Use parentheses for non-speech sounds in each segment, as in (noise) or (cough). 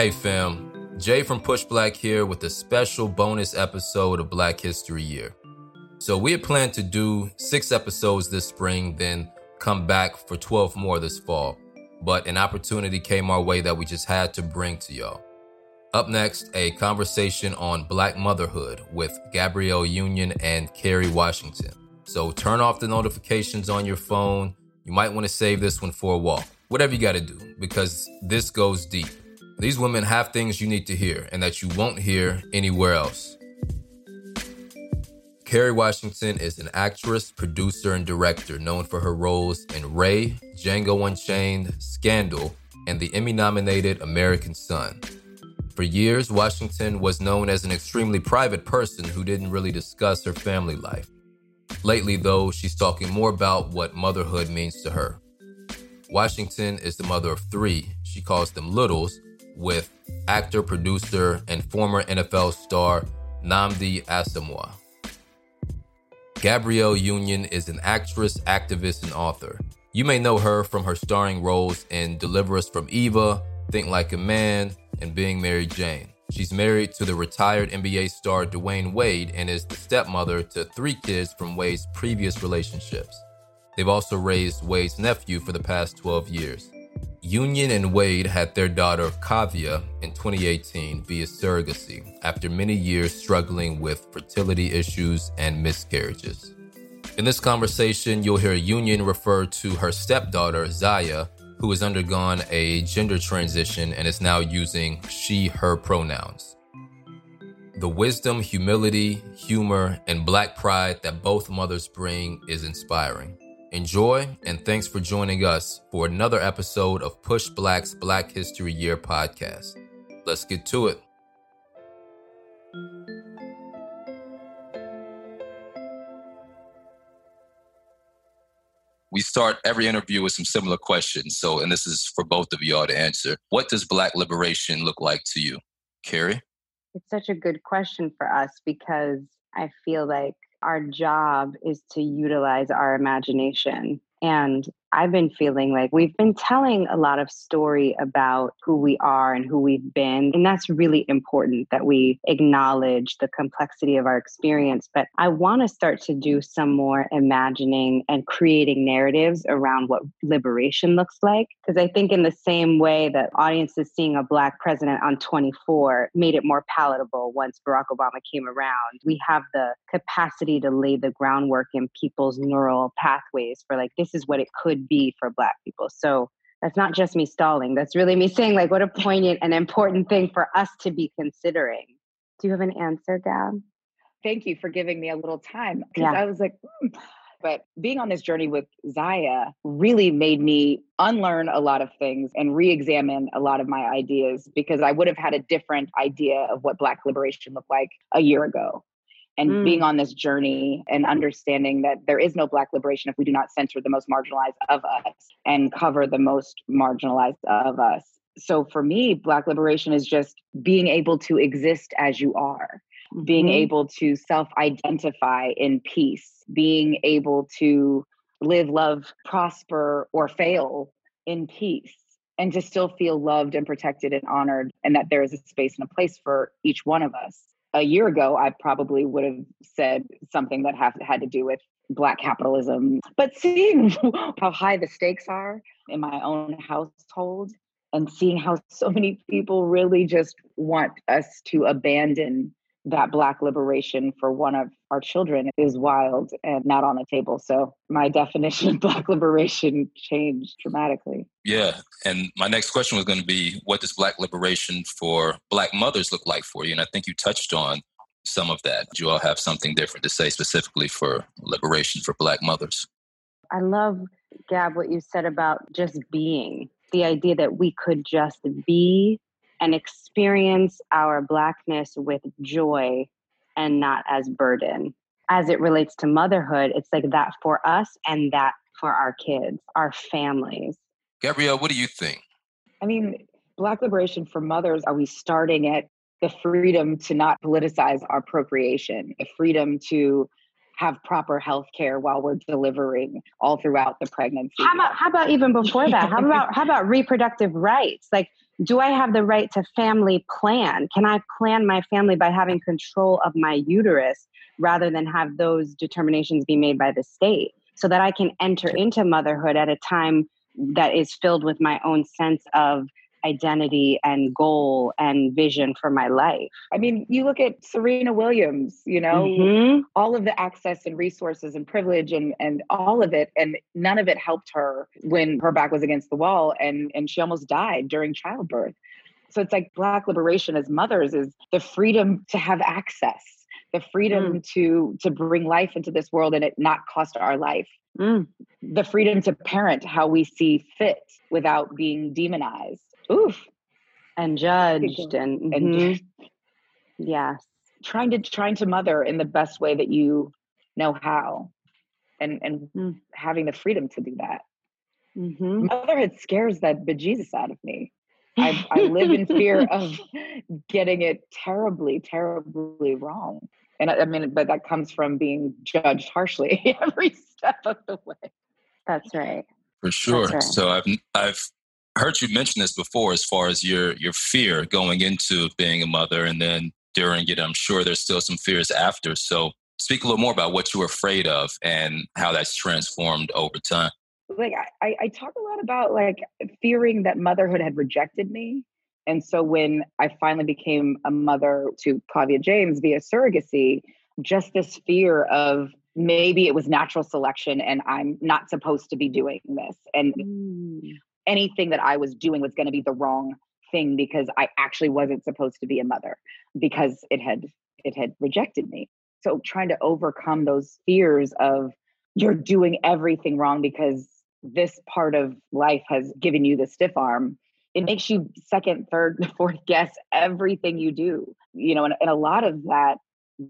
Hey fam, Jay from Push Black here with a special bonus episode of Black History Year. So we had planned to do six episodes this spring, then come back for 12 more this fall. But an opportunity came our way that we just had to bring to y'all. Up next, a conversation on Black motherhood with Gabrielle Union and Kerry Washington. So turn off the notifications on your phone. You might want to save this one for a walk. Whatever you got to do, because this goes deep. These women have things you need to hear and that you won't hear anywhere else. Kerry Washington is an actress, producer, and director known for her roles in Ray, Django Unchained, Scandal, and the Emmy nominated American Son. For years, Washington was known as an extremely private person who didn't really discuss her family life. Lately, though, she's talking more about what motherhood means to her. Washington is the mother of three. She calls them littles, with actor, producer, and former NFL star Nnamdi Asomugha. Gabrielle Union is an actress, activist, and author. You may know her from her starring roles in Deliver Us from Eva, Think Like a Man, and Being Mary Jane. She's married to the retired NBA star Dwyane Wade and is the stepmother to three kids from Wade's previous relationships. They've also raised Wade's nephew for the past 12 years. Union and Wade had their daughter Kaavia in 2018 via surrogacy after many years struggling with fertility issues and miscarriages. In this conversation, you'll hear Union refer to her stepdaughter, Zaya, who has undergone a gender transition and is now using she, her pronouns. The wisdom, humility, humor, and black pride that both mothers bring is inspiring. Enjoy, and thanks for joining us for another episode of Push Black's Black History Year podcast. Let's get to it. We start every interview with some similar questions. So, and this is for both of y'all to answer. What does Black liberation look like to you? Kerry? It's such a good question for us because I feel like our job is to utilize our imagination. And I've been feeling like we've been telling a lot of story about who we are and who we've been. And that's really important that we acknowledge the complexity of our experience. But I want to start to do some more imagining and creating narratives around what liberation looks like. Because I think, in the same way that audiences seeing a Black president on 24 made it more palatable once Barack Obama came around, we have the capacity to lay the groundwork in people's neural pathways for like, this is what it could would be for Black people. So that's not just me stalling. That's really me saying, like, what a poignant and important thing for us to be considering. Do you have an answer, Gab? Thank you for giving me a little time because yeah. I was like, hmm. but being on this journey with Zaya really made me unlearn a lot of things and re examine a lot of my ideas because I would have had a different idea of what Black liberation looked like a year ago and mm. being on this journey and understanding that there is no black liberation if we do not center the most marginalized of us and cover the most marginalized of us so for me black liberation is just being able to exist as you are mm-hmm. being able to self-identify in peace being able to live love prosper or fail in peace and to still feel loved and protected and honored and that there is a space and a place for each one of us a year ago, I probably would have said something that have, had to do with Black capitalism. But seeing (laughs) how high the stakes are in my own household and seeing how so many people really just want us to abandon that black liberation for one of our children is wild and not on the table. So my (laughs) definition of black liberation changed dramatically. Yeah and my next question was going to be what does black liberation for black mothers look like for you? And i think you touched on some of that. Do you all have something different to say specifically for liberation for black mothers? I love gab what you said about just being the idea that we could just be and experience our blackness with joy and not as burden. As it relates to motherhood, it's like that for us and that for our kids, our families. Gabrielle, what do you think? I mean, Black liberation for mothers, are we starting at the freedom to not politicize our procreation, the freedom to have proper health care while we're delivering all throughout the pregnancy. How about how about even before that? How about how about (laughs) reproductive rights? Like do I have the right to family plan? Can I plan my family by having control of my uterus rather than have those determinations be made by the state so that I can enter into motherhood at a time that is filled with my own sense of identity and goal and vision for my life. I mean, you look at Serena Williams, you know, mm-hmm. all of the access and resources and privilege and and all of it and none of it helped her when her back was against the wall and and she almost died during childbirth. So it's like black liberation as mothers is the freedom to have access, the freedom mm. to to bring life into this world and it not cost our life. Mm. The freedom to parent how we see fit without being demonized oof. And judged and, mm-hmm. and yes. Trying to trying to mother in the best way that you know how and and mm. having the freedom to do that. Mm-hmm. motherhood scares that bejesus out of me. I, (laughs) I live in fear of getting it terribly terribly wrong. And I, I mean but that comes from being judged harshly (laughs) every step of the way. That's right. For sure. right. so i've i've heard you mention this before as far as your your fear going into being a mother and then during it i'm sure there's still some fears after. So speak a little more about what you were afraid of and how that's transformed over time. Like I, I talk a lot about like fearing that motherhood had rejected me. And so when i finally became a mother to Kaavia james via surrogacy just this fear of maybe it was natural selection and i'm not supposed to be doing this. And mm anything that I was doing was going to be the wrong thing because I actually wasn't supposed to be a mother because it had it had rejected me. So trying to overcome those fears of you're doing everything wrong because this part of life has given you the stiff arm. It makes you second, third, (laughs) fourth guess everything you do. You know, and, and a lot of that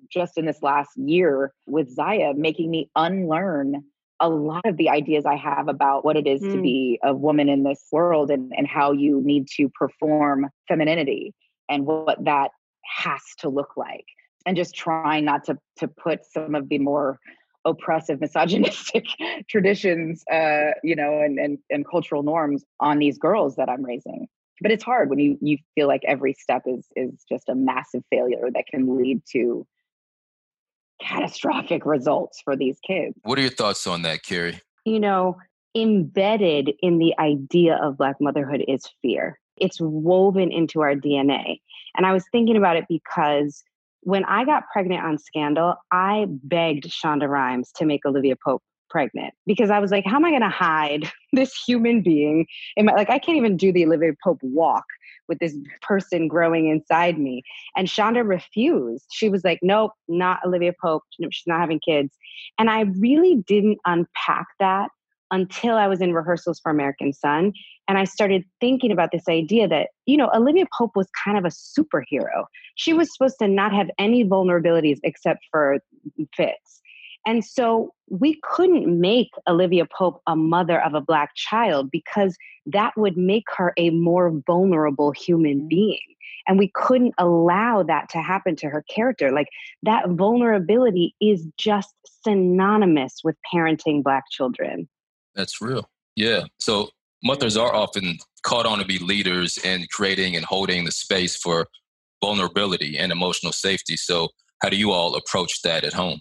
just in this last year with Zaya making me unlearn a lot of the ideas I have about what it is mm. to be a woman in this world and, and how you need to perform femininity and what that has to look like. And just trying not to to put some of the more oppressive, (laughs) misogynistic (laughs) traditions, uh, you know, and, and and cultural norms on these girls that I'm raising. But it's hard when you you feel like every step is is just a massive failure that can lead to catastrophic results for these kids. What are your thoughts on that, Kerry? You know, embedded in the idea of Black motherhood is fear. It's woven into our DNA. And I was thinking about it because when I got pregnant on Scandal, I begged Shonda Rhimes to make Olivia Pope pregnant because I was like, how am I going to hide (laughs) this human being? In my, like, I can't even do the Olivia Pope walk with this person growing inside me. And Shonda refused. She was like, nope, not Olivia Pope. She's not having kids. And I really didn't unpack that until I was in rehearsals for American Son. And I started thinking about this idea that, you know, Olivia Pope was kind of a superhero. She was supposed to not have any vulnerabilities except for fits. And so we couldn't make Olivia Pope a mother of a Black child because that would make her a more vulnerable human mm. being. And we couldn't allow that to happen to her character. Like that vulnerability is just synonymous with parenting Black children. That's real. Yeah. So mothers are often called on to be leaders in creating and holding the space for vulnerability and emotional safety. So, how do you all approach that at home?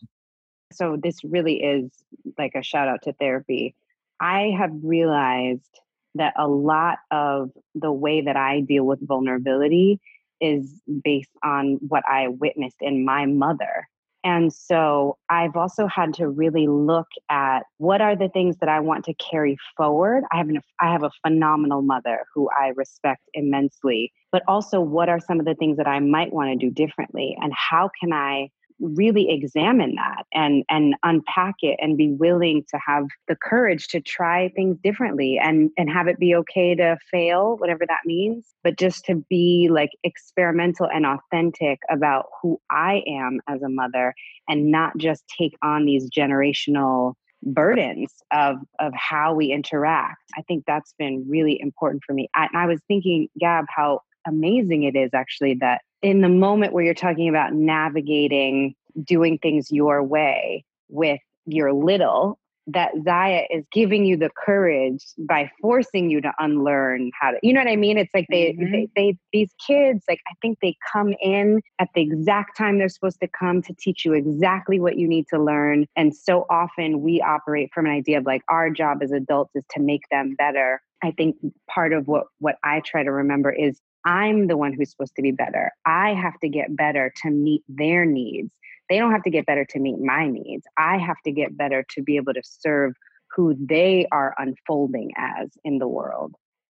So, this really is like a shout out to therapy. I have realized that a lot of the way that I deal with vulnerability is based on what I witnessed in my mother. And so I've also had to really look at what are the things that I want to carry forward. I have an, I have a phenomenal mother who I respect immensely, but also what are some of the things that I might want to do differently and how can I really examine that and and unpack it and be willing to have the courage to try things differently and and have it be okay to fail whatever that means but just to be like experimental and authentic about who I am as a mother and not just take on these generational burdens of of how we interact. I think that's been really important for me. I, I was thinking gab how amazing it is actually that in the moment where you're talking about navigating doing things your way with your little that Zaya is giving you the courage by forcing you to unlearn how to, you know what I mean? It's like they, mm-hmm. they, they, these kids, like, I think they come in at the exact time they're supposed to come to teach you exactly what you need to learn. And so often we operate from an idea of like our job as adults is to make them better. I think part of what, what I try to remember is I'm the one who's supposed to be better. I have to get better to meet their needs. They don't have to get better to meet my needs. I have to get better to be able to serve who they are unfolding as in the world.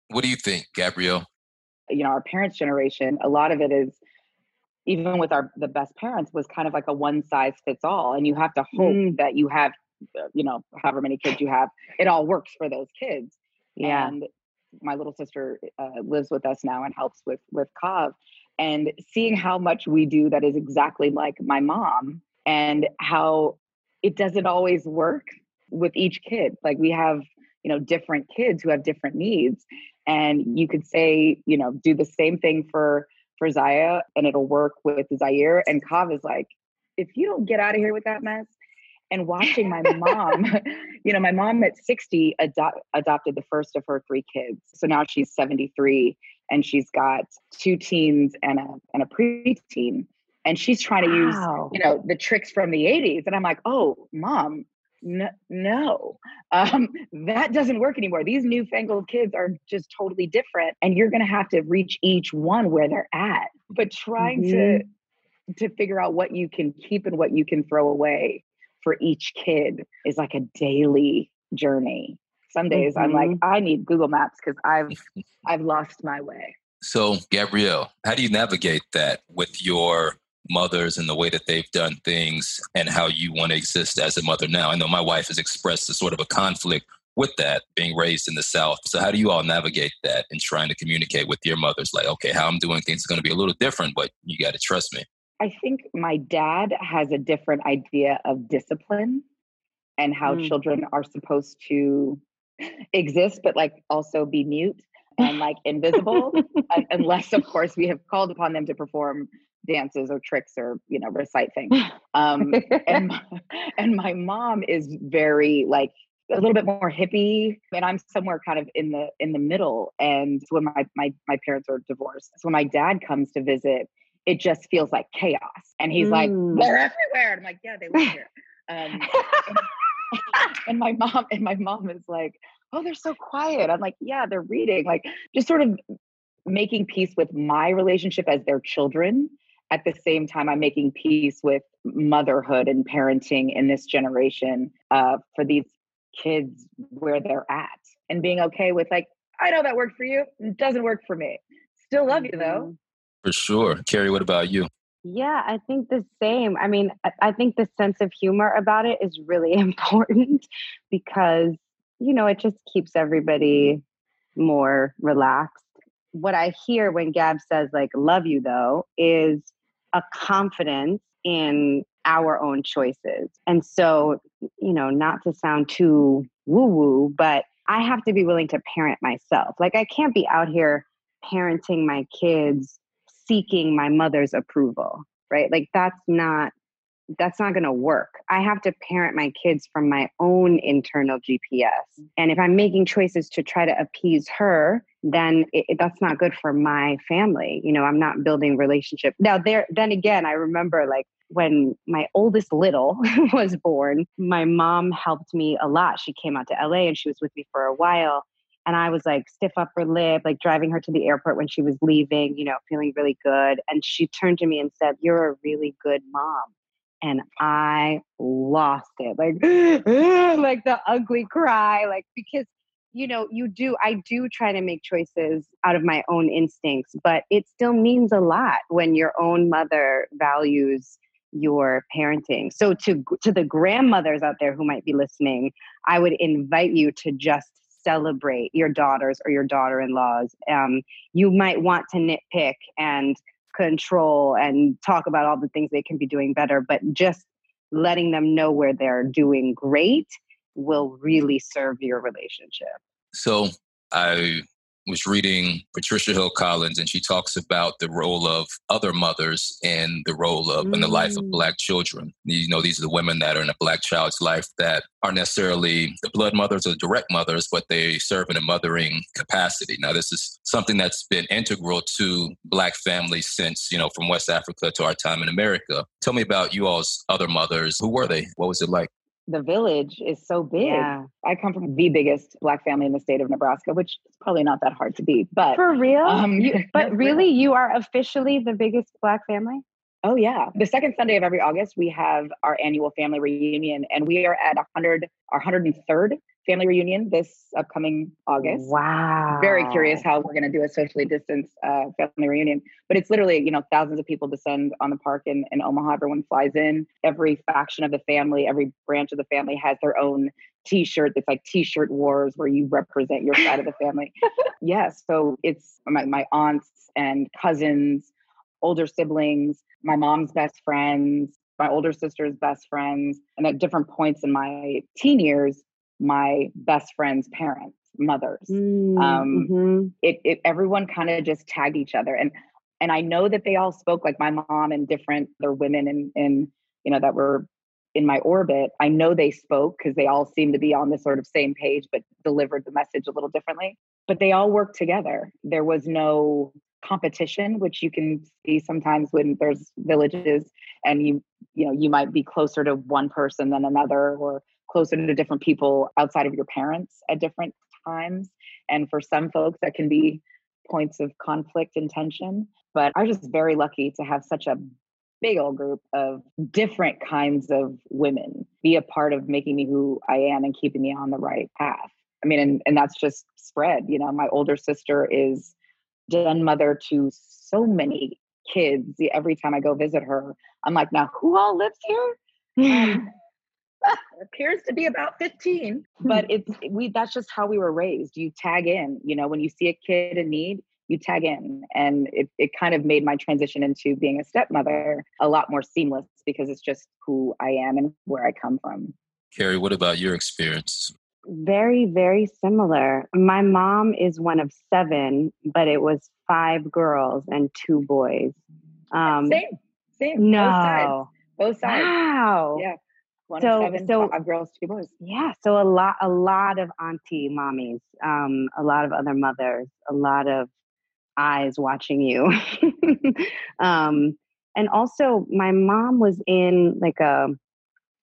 What do you think, Gabrielle? You know, our parents' generation, a lot of it is even with our the best parents was kind of like a one size fits all and you have to hope mm. that you have uh, you know however many kids you have it all works for those kids yeah. and my little sister uh, lives with us now and helps with with Kav and seeing how much we do that is exactly like my mom and how it doesn't always work with each kid. Like we have you know different kids who have different needs and you could say you know do the same thing for for Zaya and it'll work with Zaire and Kav is like if you don't get out of here with that mess and watching my (laughs) mom (laughs) you know my mom at 60 ado- adopted the first of her three kids so now she's 73 and she's got two teens and a and a preteen and she's trying to wow. use you know the tricks from the 80s and i'm like oh mom no, no. (laughs) Um, that doesn't work anymore these newfangled kids are just totally different and you're going to have to reach each one where they're at but trying mm-hmm. to to figure out what you can keep and what you can throw away for each kid is like a daily journey some days mm-hmm. I'm like, mm-hmm. I need Google Maps because I've (laughs) I've lost my way. So, Gabrielle, how do you navigate that with your mothers and the way that they've done things and how you want to exist as a mother now? I know my wife has expressed a sort of a conflict with that being raised in the South. So, how do you all navigate that and trying to communicate with your mothers? Like, okay, how I'm doing things is going to be a little different, but you got to trust me. I think my dad has a different idea of discipline and how mm. children are supposed to exist, but like also be mute and like invisible, (laughs) unless of course we have called upon them to perform dances or tricks or you know recite things. (laughs) Um, and my, and my mom is very like a little bit more hippie and i'm somewhere kind of in the in the middle and when my my, my parents are divorced so when my dad comes to visit it just feels like chaos and he's mm. like they're everywhere and i'm like yeah they live here um, (laughs) and, and my mom and my mom is like oh, they're so quiet. I'm like, yeah, they're reading. Like just sort of making peace with my relationship as their children. At the same time, I'm making peace with motherhood and parenting in this generation uh, for these kids where they're at and being okay with like, I know that worked for you. It doesn't work for me. Still love you though. Mm-hmm. For sure. Kerry, what about you? Yeah, I think the same. I mean, I think the sense of humor about it is really (laughs) important because you know, it just keeps everybody more relaxed. What I hear when Gab says, like, love you though, is a confidence in our own choices. And so, you know, not to sound too woo woo, but I have to be willing to parent myself. Like, I can't be out here parenting my kids seeking my mother's approval, right? Like, that's not that's not going to work. I have to parent my kids from my own internal GPS. Mm. And if I'm making choices to try to appease her, then it, it, that's not good for my family. You know, I'm not building relationship. Now there then again, I remember like when my oldest little (laughs) was born, my mom helped me a lot. She came out to LA and she was with me for a while. And I was like stiff upper lip, like driving her to the airport when she was leaving, you know, feeling really good. And she turned to me and said, You're a really good mom and I lost it. Like, (gasps) like the ugly cry, like because you know, you do I do try to make choices out of my own instincts, but it still means a lot when your own mother values your parenting. So to to the grandmothers out there who might be listening, I would invite you to just celebrate your daughters or your daughter-in-laws. Um, you might want to nitpick and control and talk about all the things they can be doing better, but just letting them know where they're doing great will really serve your relationship. So I was reading Patricia Hill Collins, and she talks about the role of other mothers and the role of mm. in the life of mm. Black children. You know, these are the women that are in a Black child's life that aren't necessarily the blood mothers or direct mothers, but they serve in a mothering capacity. Now, this is something that's been integral to Black families since, you know, from West Africa to our time in America. Tell me about you all's other mothers. Who were they? What was it like? The village is so big. Yeah. I come from the biggest black family in the state of Nebraska, which is probably not that hard to beat. But for real, um, you, (laughs) but really, you are officially the biggest black family. Oh yeah, the second Sunday of every August we have our annual family reunion, and we are at 100 our 103rd family reunion this upcoming August. Wow. Very curious how we're going to do a socially distanced uh, family reunion. But it's literally, you know, thousands of people descend on the park in, in Omaha. Everyone flies in. Every faction of the family, every branch of the family has their own t-shirt it's like t-shirt wars where you represent your side of the family yes (laughs) yeah, so it's my, my aunts and cousins older siblings my mom's best friends my older sister's best friends and at different points in my teen years my best friend's parents, mothers. Mm, um, mm-hmm. it, it, everyone kind of just tagged each other, and and I know that they all spoke like my mom and different other women in in you know that were in my orbit. I know they spoke because they all seemed to be on the sort of same page, but delivered the message a little differently. But they all worked together. There was no competition which you can see sometimes when there's villages and you you know you might be closer to one person than another or closer to different people outside of your parents at different times. And for some folks, that can be points of conflict and tension. But I was just very lucky to have such a big old group of different kinds of women be a part of making me who I am and keeping me on the right path. I mean, and, and that's just spread. You know, my older sister is den mother to so many kids. Every time I go visit her, I'm like, now who all lives here? Um, (laughs) appears to be about 15 but (laughs) it's we that's just how we were raised you tag in you know when you see a kid in need you tag in and it, it kind of made my transition into being a stepmother a lot more seamless because it's just who i am and where i come from kerry what about your experience very very similar my mom is one of seven but it was five girls and two boys um same same no both sides, both sides. wow yeah one so, seven, so five girls, two boys. Yeah, so a lot, a lot of auntie mommies, um, a lot of other mothers, a lot of eyes watching you. (laughs) um, and also, my mom was in like a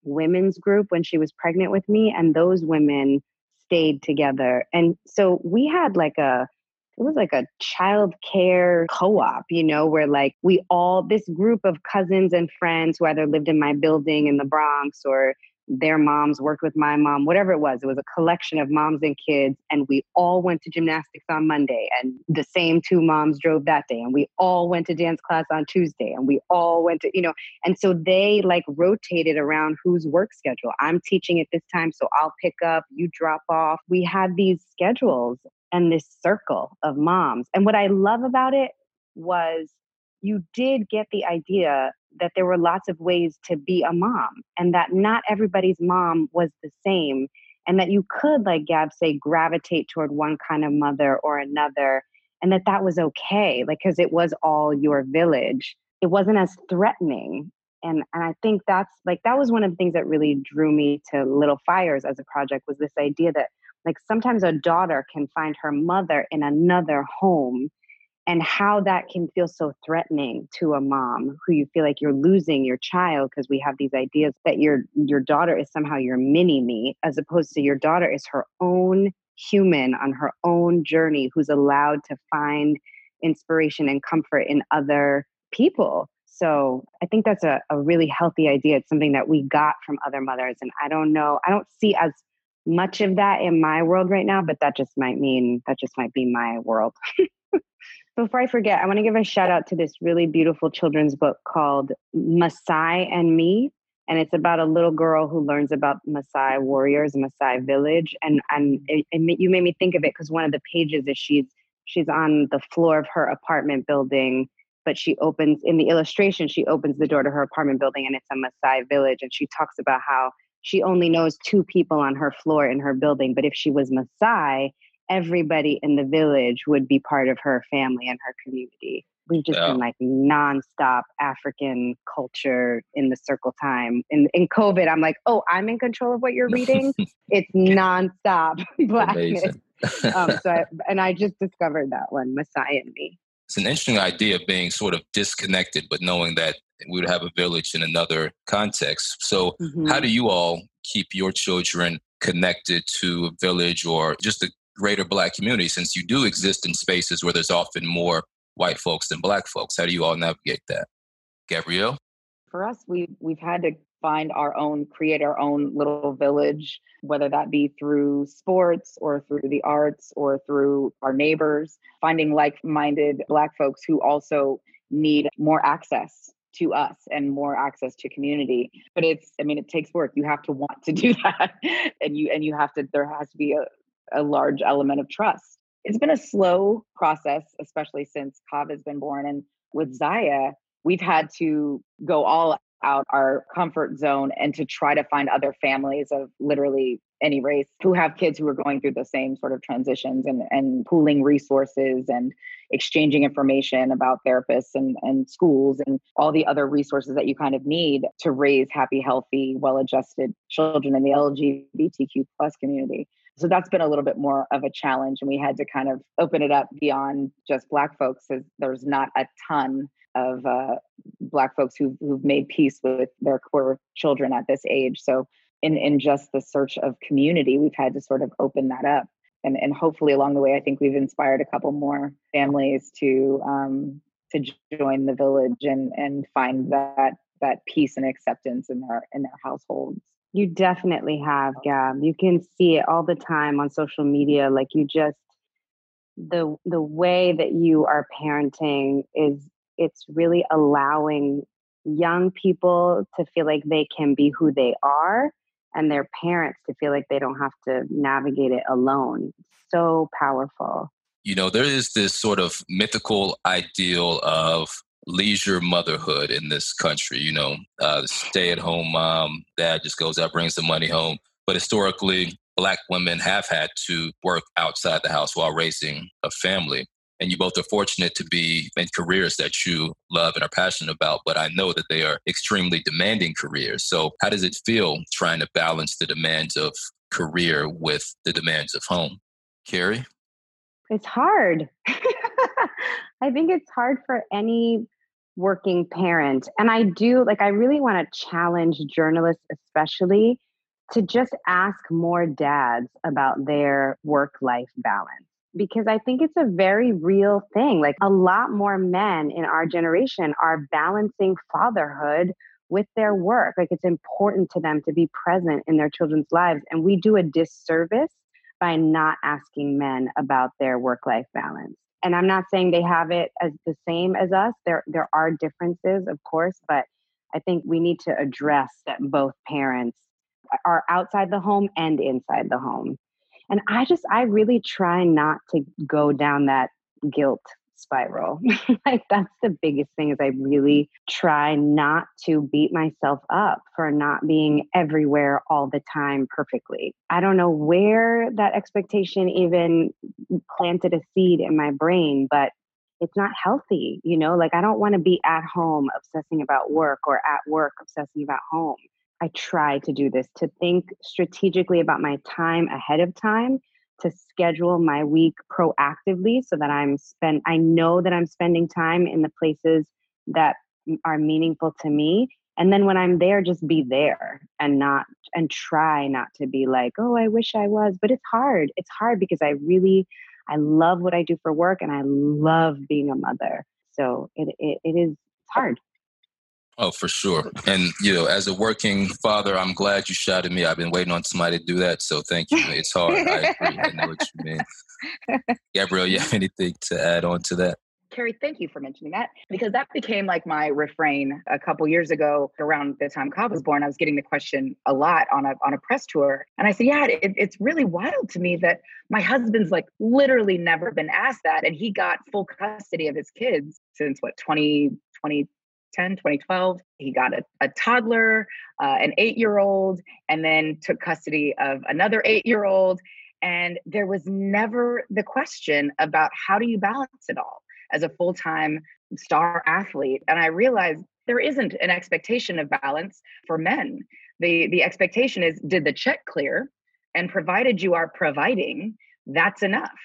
women's group when she was pregnant with me, and those women stayed together. And so we had like a it was like a child care co-op, you know, where like we all this group of cousins and friends who either lived in my building in the Bronx or their moms worked with my mom, whatever it was. It was a collection of moms and kids, and we all went to gymnastics on Monday, and the same two moms drove that day, and we all went to dance class on Tuesday, and we all went to, you know, and so they like rotated around whose work schedule. I'm teaching at this time, so I'll pick up, you drop off. We had these schedules, and this circle of moms. And what I love about it was you did get the idea that there were lots of ways to be a mom and that not everybody's mom was the same and that you could like gab say gravitate toward one kind of mother or another and that that was okay like because it was all your village. It wasn't as threatening and and i think that's like that was one of the things that really drew me to little fires as a project was this idea that like sometimes a daughter can find her mother in another home and how that can feel so threatening to a mom who you feel like you're losing your child because we have these ideas that your your daughter is somehow your mini me as opposed to your daughter is her own human on her own journey who's allowed to find inspiration and comfort in other people so i think that's a, a really healthy idea it's something that we got from other mothers and i don't know i don't see as much of that in my world right now, but that just might mean that just might be my world. (laughs) Before I forget, I want to give a shout out to this really beautiful children's book called Maasai and Me. And it's about a little girl who learns about Maasai warriors, Maasai village. And, and it, it, you made me think of it because one of the pages is she's, she's on the floor of her apartment building but she opens in the illustration she opens the door to her apartment building and it's a Maasai village and she talks about how she only knows two people on her floor in her building. But if she was Maasai, everybody in the village would be part of her family and her community. We've just yeah. been like nonstop African culture in the circle time. In in COVID, I'm like, oh, I'm in control of what you're reading. (laughs) it's nonstop (laughs) blackness. (laughs) um, so I, and I just discovered that one, Maasai and me. It's an interesting idea of being sort of disconnected, but knowing that we would have a village in another context. So, mm-hmm. how do you all keep your children connected to a village or just the greater Black community since you do exist in spaces where there's often more white folks than Black folks? How do you all navigate that? Gabrielle? For us, we, we've had to find our own, create our own little village, whether that be through sports or through the arts or through our neighbors, finding like minded Black folks who also need more access to us and more access to community but it's i mean it takes work you have to want to do (laughs) that and you and you have to there has to be a, a large element of trust it's been a slow process especially since kav has been born and with zaya we've had to go all out our comfort zone and to try to find other families of literally any race who have kids who are going through the same sort of transitions and, and pooling resources and exchanging information about therapists and, and schools and all the other resources that you kind of need to raise happy, healthy, well-adjusted children in the LGBTQ plus community. So that's been a little bit more of a challenge. And we had to kind of open it up beyond just Black folks, there's not a ton of uh, Black folks who've, who've made peace with their queer children at this age. So in in just the search of community we've had to sort of open that up and and hopefully along the way i think we've inspired a couple more families to um to join the village and and find that that peace and acceptance in their in their households you definitely have gab you can see it all the time on social media like you just the the way that you are parenting is it's really allowing young people to feel like they can be who they are and their parents to feel like they don't have to navigate it alone. So powerful. You know, there is this sort of mythical ideal of leisure motherhood in this country. You know, uh, stay at home mom, dad just goes out, brings the money home. But historically, Black women have had to work outside the house while raising a family and you both are fortunate to be in careers that you love and are passionate about but i know that they are extremely demanding careers so how does it feel trying to balance the demands of career with the demands of home kerry it's hard (laughs) i think it's hard for any working parent and i do like i really want to challenge journalists especially to just ask more dads about their work life balance because I think it's a very real thing. Like a lot more men in our generation are balancing fatherhood with their work. Like it's important to them to be present in their children's lives. And we do a disservice by not asking men about their work life balance. And I'm not saying they have it as the same as us. There there are differences, of course, but I think we need to address that both parents are outside the home and inside the home. And I just, I really try not to go down that guilt spiral. (laughs) like that's the biggest thing is I really try not to beat myself up for not being everywhere all the time perfectly. I don't know where that expectation even planted a seed in my brain, but it's not healthy, you know? Like I don't want to be at home obsessing about work or at work obsessing about home. I try to do this to think strategically about my time ahead of time to schedule my week proactively so that I'm spend I know that I'm spending time in the places that are meaningful to me. And then when I'm there just be there and not and try not to be like oh I wish I was. But it's hard. It's hard because I really I love what I do for work and I love being a mother. So it it, it is hard Oh, for sure. And, you know, as a working father, I'm glad you shouted me. I've been waiting on somebody to do that. So thank you. It's hard. I agree. I know what you mean. (laughs) Gabrielle, you have anything to add on to that? Kerry, thank you for mentioning that because that became like my refrain a couple years ago around the time Kav was born. I was getting the question a lot on a on a press tour, and I said, "Yeah, it, it's really wild to me that my husband's like literally never been asked that, and he got full custody of his kids since what 20, 20 2010, 2012. He got a, a toddler, uh, an eight year old, and then took custody of another eight year old. And there was never the question about how do you balance it all as a full time star athlete. And I realized there isn't an expectation of balance for men. The, the expectation is did the check clear? And provided you are providing, that's enough.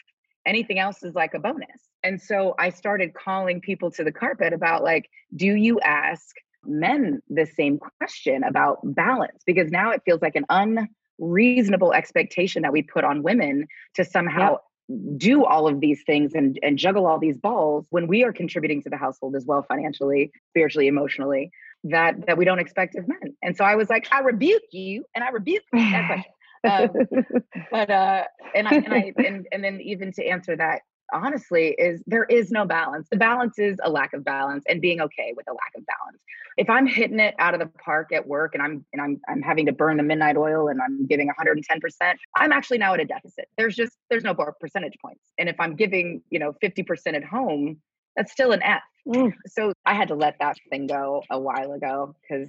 Anything else is like a bonus. And so I started calling people to the carpet about like, do you ask men the same question about balance? Because now it feels like an unreasonable expectation that we put on women to somehow yep. do all of these things and, and juggle all these balls when we are contributing to the household as well financially, spiritually, emotionally. That that we don't expect of men, and so I was like, I rebuke you, and I rebuke that (sighs) question. Um, (laughs) but uh, and I and I and, and then even to answer that honestly is there is no balance. The balance is a lack of balance and being okay with a lack of balance. If I'm hitting it out of the park at work and I'm and I'm I'm having to burn the midnight oil and I'm giving 110%, I'm actually now at a deficit. There's just there's no more percentage points. And if I'm giving, you know, 50% at home, that's still an F. Mm. So I had to let that thing go a while ago because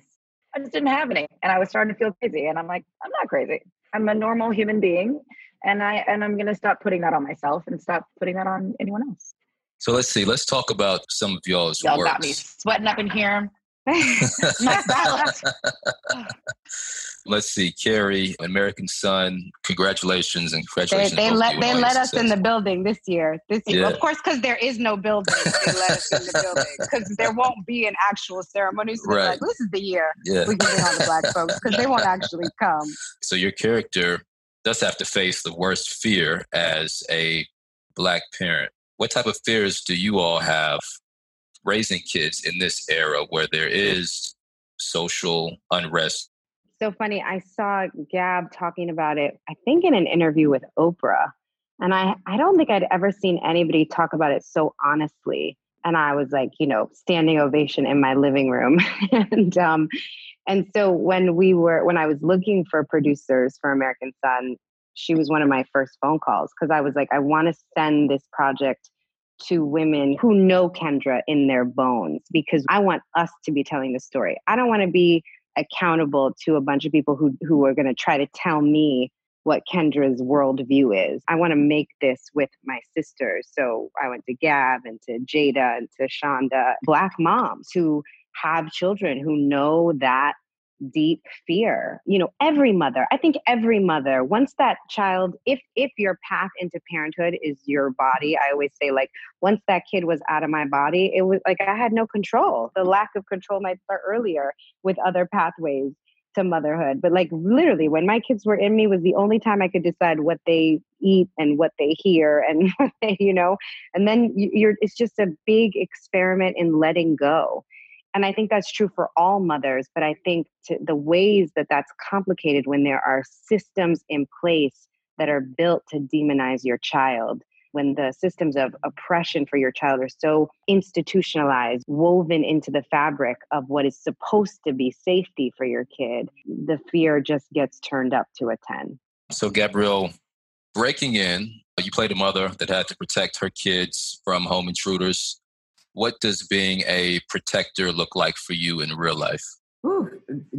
I just didn't have any. And I was starting to feel crazy. And I'm like, I'm not crazy. I'm a normal human being and I and I'm gonna stop putting that on myself and stop putting that on anyone else. So let's see. Let's talk about some of y'all's Y'all works. got me sweating up in here. (laughs) (laughs) Let's see, Kerry, American Son. Congratulations and congratulations. They, they let they let us in the building this year. This year, yeah. of course, because there is no building. They let us in the (laughs) building because there won't be an actual ceremony. So right. like, this is the year yeah. we can all the black folks because they won't actually come. So your character does have to face the worst fear as a black parent. What type of fears do you all have raising kids in this era where there is social unrest? So funny. I saw Gab talking about it, I think in an interview with Oprah. And I, I don't think I'd ever seen anybody talk about it so honestly. And I was like, you know, standing ovation in my living room. (laughs) and um, and so when we were when I was looking for producers for American Son, she was one of my first phone calls because I was like, I want to send this project to women who know Kendra in their bones because I want us to be telling the story. I don't want to be accountable to a bunch of people who who are going to try to tell me what Kendra's worldview is. I want to make this with my sisters. So I went to Gab and to Jada and to Shonda, black moms who have children who know that deep fear. You know every mother i think every mother once that child if if your path into parenthood is your body i always say like once that kid was out of my body it was like i had no control. The lack of control might start earlier with other pathways to motherhood. But like literally when my kids were in me was the only time i could decide what they eat and what they hear and (laughs) you know? And then you're it's just a big experiment in letting go and I think that's true for all mothers, but I think the ways that that's complicated when there are systems in place that are built to demonize your child, when the systems of oppression for your child are so institutionalized, woven into the fabric of what is supposed to be safety for your kid, the fear just gets turned up to a 10. So, Gabrielle, breaking in, you played a mother that had to protect her kids from home intruders what does being a protector look like for you in real life? Ooh,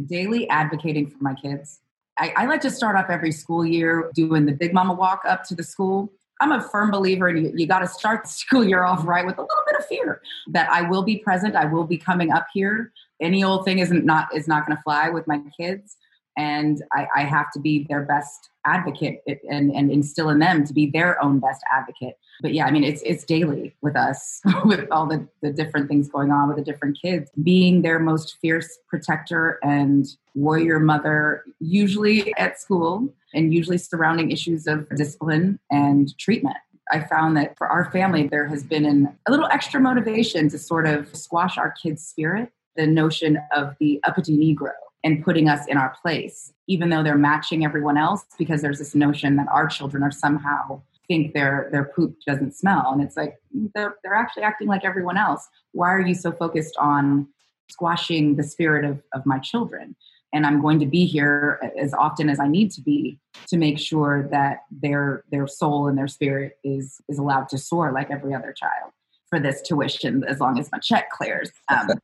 daily advocating for my kids. I, I, like to start off every school year doing the Big Mama walk up to the school. I'm a firm believer, and you, you got to start the (laughs) school year off right with a little bit of fear that I will be present. I will be coming up here. Any old thing isn't not is not going to fly with my kids, and I, I have to be their best advocate and, and instill in them to be their own best advocate. But yeah, I mean, it's it's daily with us, (laughs) with all the, the different things going on with the different kids. Being their most fierce protector and warrior mother, usually at school and usually surrounding issues of discipline and treatment. I found that for our family, there has been an, a little extra motivation to sort of squash our kids' spirit, the notion of the uppity Negro and putting us in our place, even though they're matching everyone else, because there's this notion that our children are somehow think their their poop doesn't smell, and it's like they're they're actually acting like everyone else. Why are you so focused on squashing the spirit of of my children? And I'm going to be here as often as I need to be to make sure that their their soul and their spirit is is allowed to soar like every other child for this tuition as long as my check clears. Um, (laughs)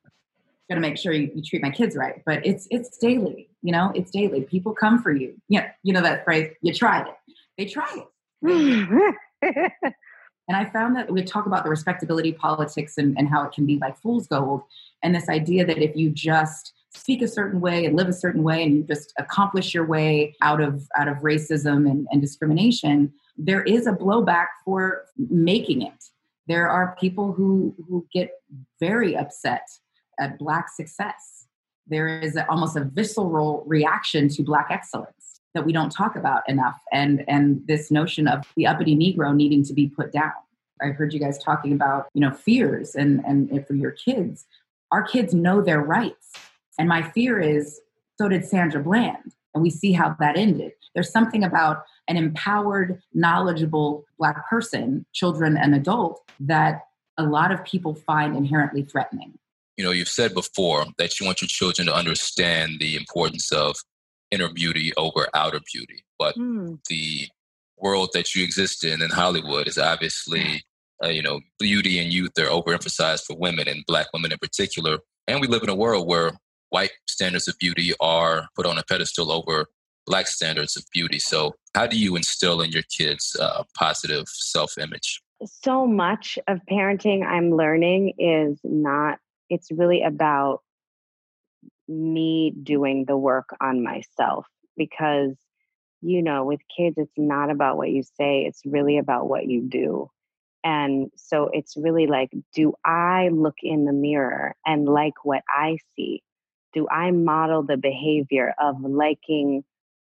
got to make sure you, you, treat my kids right. But it's it's daily, you know, it's daily. People come for you. Yeah, you know that phrase. You tried it. They try it. (laughs) and I found that we talk about the respectability politics and, and how it can be like fool's gold, and this idea that if you just speak a certain way and live a certain way and you just accomplish your way out of out of racism and, and discrimination there is a blowback for making it there are people who who get very upset at black success. There is a, almost a visceral reaction to black excellence that we don't talk about enough and and this notion of the uppity negro needing to be put down. I heard you guys talking about you know fears and and for your kids our kids know their rights. And my fear is so did sandra bland and we see how that ended. There's something about an empowered knowledgeable black person children and adult that a lot of people find inherently threatening you know, you've said before that you want your children to understand the importance of inner beauty over outer beauty. But mm. the world that you exist in in Hollywood is obviously, uh, you know, beauty and youth are overemphasized for women and black women in particular. And we live in a world where white standards of beauty are put on a pedestal over black standards of beauty. So, how do you instill in your kids uh, positive self image? So much of parenting I'm learning is not it's really about me doing the work on myself because you know with kids it's not about what you say it's really about what you do. And so it's really like do i look in the mirror and like what i see? Do i model the behavior of liking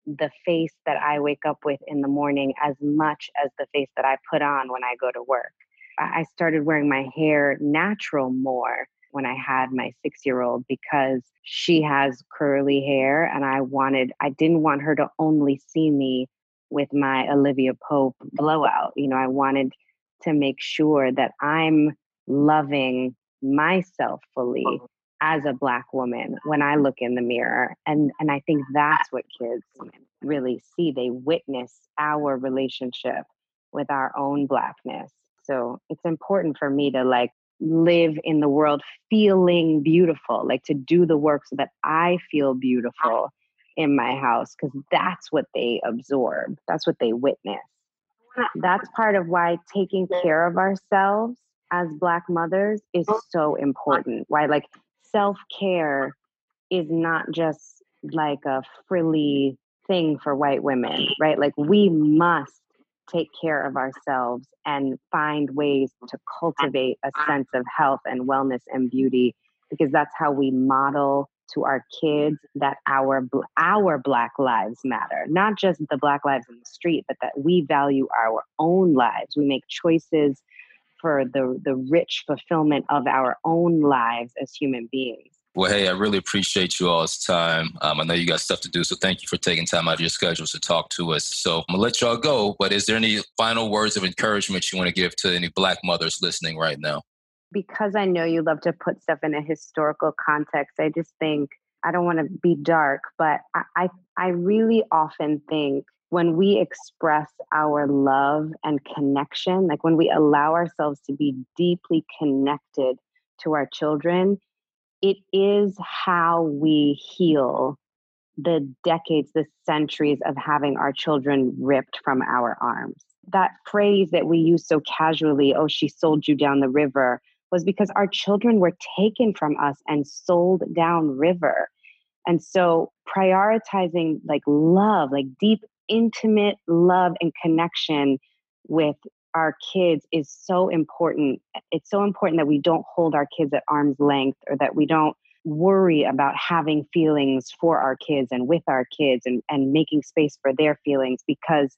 the face that i wake up with in the morning as much as the face that i put on when i go to work? I started wearing my hair natural more when I had my six year old because she has curly hair and I wanted, I didn't want her to only see me with my Olivia Pope blowout. You know, I wanted to make sure that I'm loving myself fully as a black woman when I mm-hmm. look in the mirror. And and I think that's what kids really see. They witness our relationship with our own blackness. So it's important for me to like live in the world feeling beautiful, like to do the work so that I feel ah. beautiful in my house, because that's what they absorb, that's what they witness. That's part of why taking care of ourselves as Black mothers is oh. so important. Why, like, self care is not just like a frilly thing for white women, right? Like, we must take care of ourselves and find ways to cultivate a sense of health and wellness and beauty because that's how we model to our kids that our our black lives matter not just the black lives in the street but that we value our own lives. We make choices for the the rich fulfillment of our own lives as human beings well, hey, I really appreciate you all's time. Um, I know you got stuff to do, so thank you for taking time out of your schedules to talk to us. So I'm gonna let y'all go, but is there any final words of encouragement you want to give to any Black mothers listening right now? Because I know you love to put stuff in a historical context, I just think I don't want to be dark, but I, I, I really often think when we express our love and connection, like when we allow ourselves to be deeply connected to our children, it is how we heal the decades, the centuries of having our children ripped from our arms. That phrase that we use so casually, oh, she sold you down the river, was because our children were taken from us and sold down river. And so prioritizing like love, like deep, intimate love and connection with our kids is so important. It's so important that we don't hold our kids at arm's length or that we don't worry about having feelings for our kids and with our kids and, and making space for their feelings because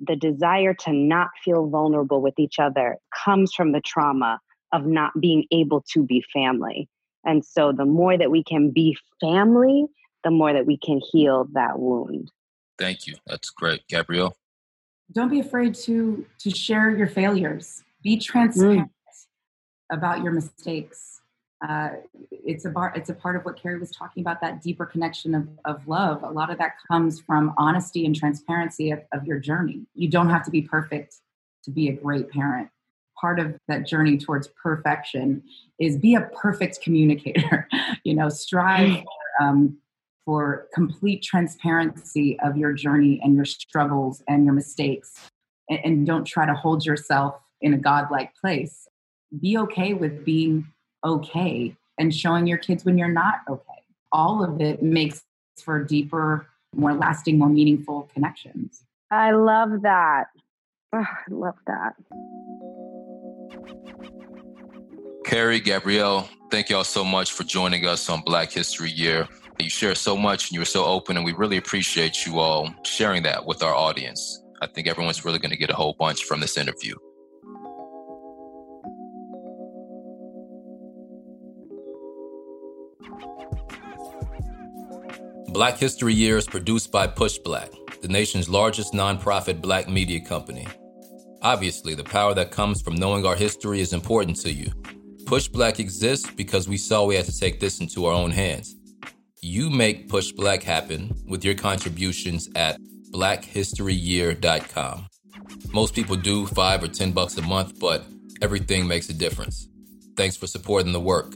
the desire to not feel vulnerable with each other comes from the trauma of not being able to be family. And so the more that we can be family, the more that we can heal that wound. Thank you. That's great. Gabrielle? Don't be afraid to to share your failures be transparent mm. about your mistakes uh, it's a bar, it's a part of what Kerry was talking about that deeper connection of, of love. A lot of that comes from honesty and transparency of, of your journey. You don't have to be perfect to be a great parent. Part of that journey towards perfection is be a perfect communicator. (laughs) you know, strive mm. for um, for complete transparency of your journey and your struggles and your mistakes. and, and don't try to hold yourself in a godlike place. Be okay with being okay and showing your kids when you're not okay. All of it makes for deeper, more lasting, more meaningful connections. I love that. Oh, I love that. Kerry, Gabrielle, thank y'all so much for joining us on Black History Year. You share so much and you were so open, and we really appreciate you all sharing that with our audience. I think everyone's really going to get a whole bunch from this interview. Black History Year is produced by PushBlack, the nation's largest nonprofit black media company. Obviously, the power that comes from knowing our history is important to you. PushBlack exists because we saw we had to take this into our own hands. You make PushBlack happen with your contributions at blackhistoryyear.com. Most people do 5 or 10 bucks a month, but everything makes a difference. Thanks for supporting the work.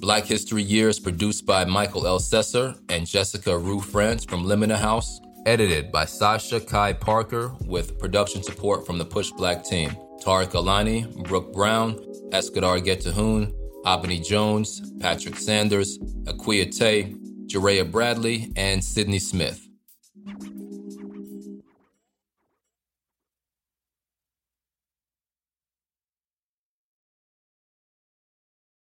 Black History Year is produced by Mikel Ellcessor and Jessica Rugh Frantz from Limina House. Edited by Sasha Kai Parker with production support from the PushBlack team. Tareq Alani, Brooke Brown, Eskedar Getahun, Abeni Jones, Patrick Sanders, Akua Tay, Jareyah Bradley, and Cydney Smith.